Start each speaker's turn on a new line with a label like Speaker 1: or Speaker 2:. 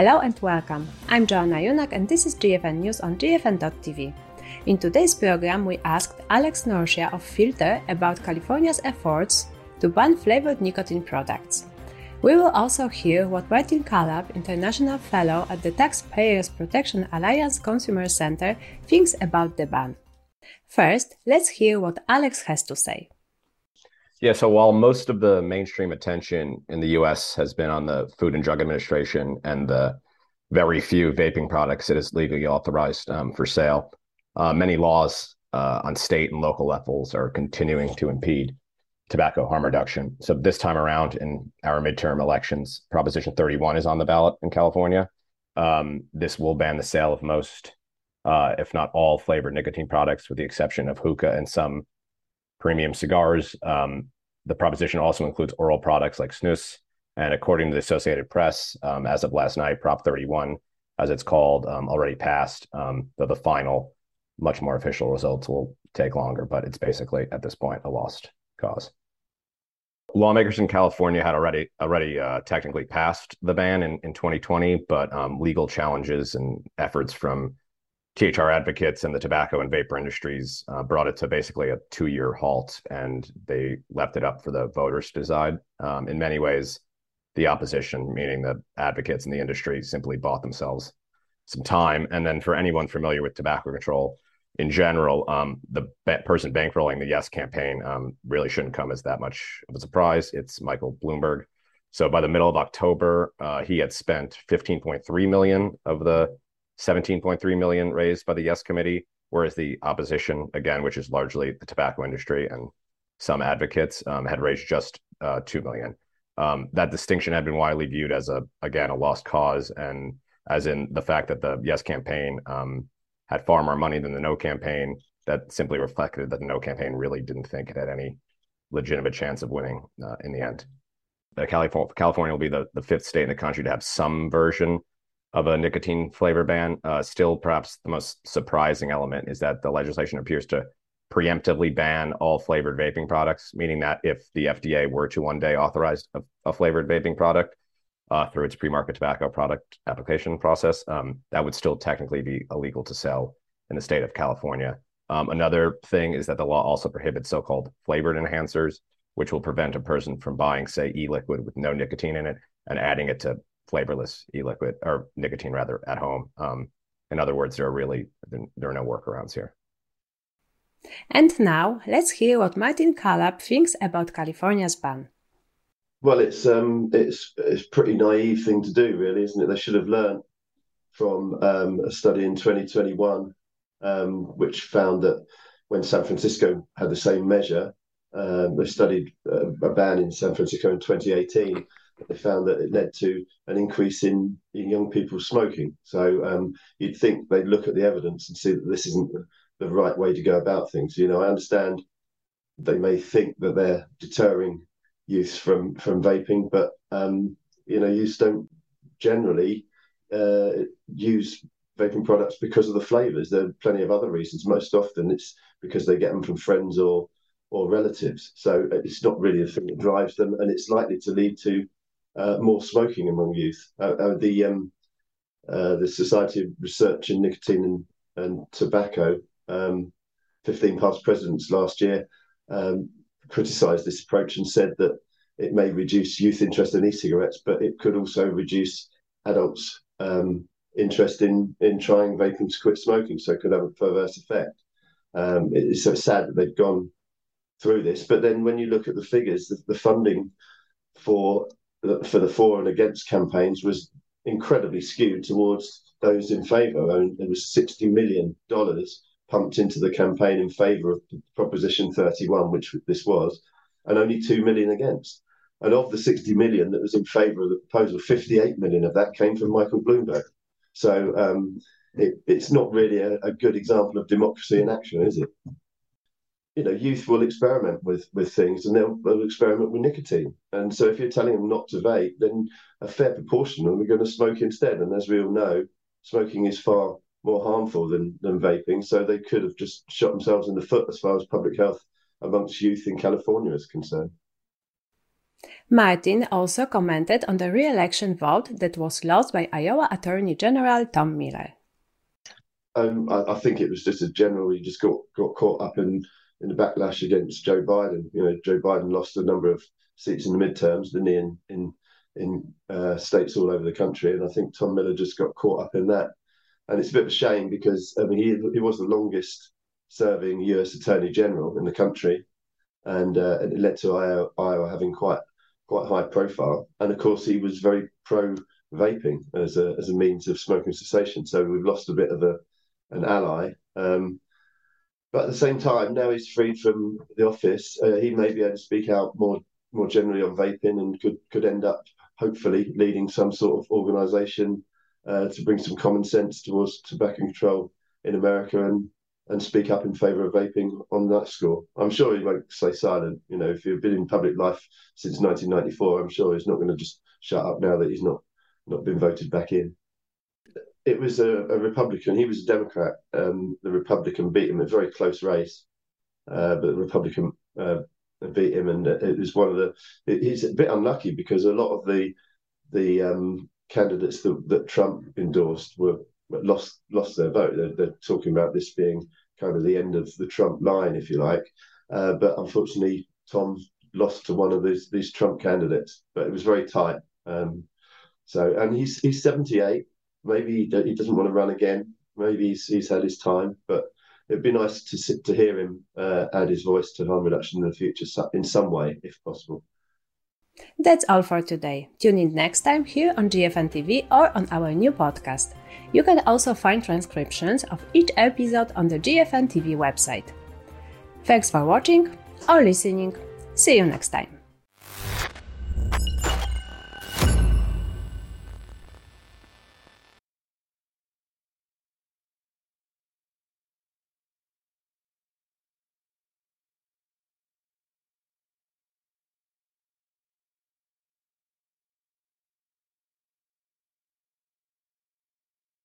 Speaker 1: Hello and welcome. I'm Joanna Junak and this is GFN News on GFN.tv. In today's program, we asked Alex Norcia of Filter about California's efforts to ban flavored nicotine products. We will also hear what Martin Cullip, International Fellow at the Taxpayers Protection Alliance Consumer Center, thinks about the ban. First, let's hear what Alex has to say.
Speaker 2: Yeah, so while most of the mainstream attention in the US has been on the Food and Drug Administration and the very few vaping products that is legally authorized um, for sale, uh, many laws uh, on state and local levels are continuing to impede tobacco harm reduction. So this time around in our midterm elections, Proposition 31 is on the ballot in California. Um, this will ban the sale of most, uh, if not all, flavored nicotine products, with the exception of hookah and some premium cigars. Um, the proposition also includes oral products like snus. And according to the Associated Press, um, as of last night, Prop 31, as it's called, um, already passed. Um, though the final, much more official results will take longer, but it's basically at this point a lost cause. Lawmakers in California had already already uh, technically passed the ban in, in 2020, but um, legal challenges and efforts from THR advocates and the tobacco and vapor industries uh, brought it to basically a two year halt, and they left it up for the voters to decide. Um, in many ways, the opposition, meaning the advocates and the industry, simply bought themselves some time. And then, for anyone familiar with tobacco control in general, um, the person bankrolling the Yes campaign um, really shouldn't come as that much of a surprise. It's Michael Bloomberg. So by the middle of October, uh, he had spent 15.3 million of the 17.3 million raised by the Yes Committee, whereas the opposition, again, which is largely the tobacco industry and some advocates, um, had raised just uh, 2 million. Um, that distinction had been widely viewed as a again a lost cause, and as in the fact that the Yes campaign um, had far more money than the No campaign. That simply reflected that the No campaign really didn't think it had any legitimate chance of winning uh, in the end. Uh, California, California will be the, the fifth state in the country to have some version of a nicotine flavor ban. Uh, still, perhaps the most surprising element is that the legislation appears to preemptively ban all flavored vaping products, meaning that if the FDA were to one day authorize a, a flavored vaping product uh, through its pre-market tobacco product application process, um, that would still technically be illegal to sell in the state of California. Um, another thing is that the law also prohibits so-called flavored enhancers, which will prevent a person from buying, say, e-liquid with no nicotine in it and adding it to flavorless e-liquid or nicotine rather at home. Um, in other words, there are really there are no workarounds here.
Speaker 1: And now let's hear what Martin Cullip thinks about California's ban.
Speaker 3: Well, it's um, it's it's pretty naive thing to do, really, isn't it? They should have learned from um, a study in 2021, um, which found that when San Francisco had the same measure, um, they studied uh, a ban in San Francisco in 2018 they found that it led to an increase in, in young people smoking. So um, you'd think they'd look at the evidence and see that this isn't the, the right way to go about things. You know, I understand they may think that they're deterring youth from from vaping, but um, you know, youth don't generally uh, use vaping products because of the flavors. There are plenty of other reasons. Most often, it's because they get them from friends or or relatives. So it's not really a thing that drives them, and it's likely to lead to uh, more smoking among youth. Uh, uh, the um, uh, the Society of Research in Nicotine and, and Tobacco, um, 15 past presidents last year, um, criticised this approach and said that it may reduce youth interest in e-cigarettes, but it could also reduce adults' um, interest in in trying vaping to quit smoking. So it could have a perverse effect. Um, it's so sad that they've gone through this. But then when you look at the figures, the, the funding for for the for and against campaigns was incredibly skewed towards those in favour. I mean, there was sixty million dollars pumped into the campaign in favour of Proposition 31, which this was, and only two million against. And of the 60 million that was in favour of the proposal, 58 million of that came from Michael Bloomberg. So um, it, it's not really a, a good example of democracy in action, is it? You know, youth will experiment with with things, and they'll, they'll experiment with nicotine. And so, if you're telling them not to vape, then a fair proportion of them are going to smoke instead. And as we all know, smoking is far more harmful than than vaping. So they could have just shot themselves in the foot as far as public health amongst youth in California is concerned.
Speaker 1: Martin also commented on the re election vote that was lost by Iowa Attorney General Tom Miller.
Speaker 3: Um, I, I, think it was just a general, he just got, got caught up in, in the backlash against Joe Biden. You know, Joe Biden lost a number of seats in the midterms, didn't he, in, in, in uh, states all over the country. And I think Tom Miller just got caught up in that. And it's a bit of a shame because I mean, he, he was the longest serving US Attorney General in the country. And, uh, it led to Iowa, Iowa having quite quite high profile. And of course, he was very pro vaping as a as a means of smoking cessation. So we've lost a bit of a an ally. Um, but at the same time, now he's freed from the office. Uh, he may be able to speak out more more generally on vaping and could could end up hopefully leading some sort of organisation uh, to bring some common sense towards tobacco control in America and and speak up in favour of vaping on that score. I'm sure he won't stay silent. You know, if you've been in public life since 1994, I'm sure he's not going to just shut up now that he's not not been voted back in. It was a, a Republican. He was a Democrat. Um, the Republican beat him a very close race, uh, but the Republican uh, beat him, and it was one of the. It, he's a bit unlucky because a lot of the the um, candidates that, that Trump endorsed were lost lost their vote. They're, they're, talking about this being kind of the end of the Trump line, if you like. Uh, but unfortunately, Tom lost to one of these these Trump candidates. But it was very tight. Um, so, and he's he's seventy eight. Maybe he, doesn't want to run again. Maybe he's, he's had his time. But it'd be nice to sit to hear him uh, add his voice to harm reduction in the future in some way, if possible.
Speaker 1: That's all for today. Tune in next time here on GFN TV or on our new podcast. You can also find transcriptions of each episode on the GFN TV website. Thanks for watching or listening. See you next time.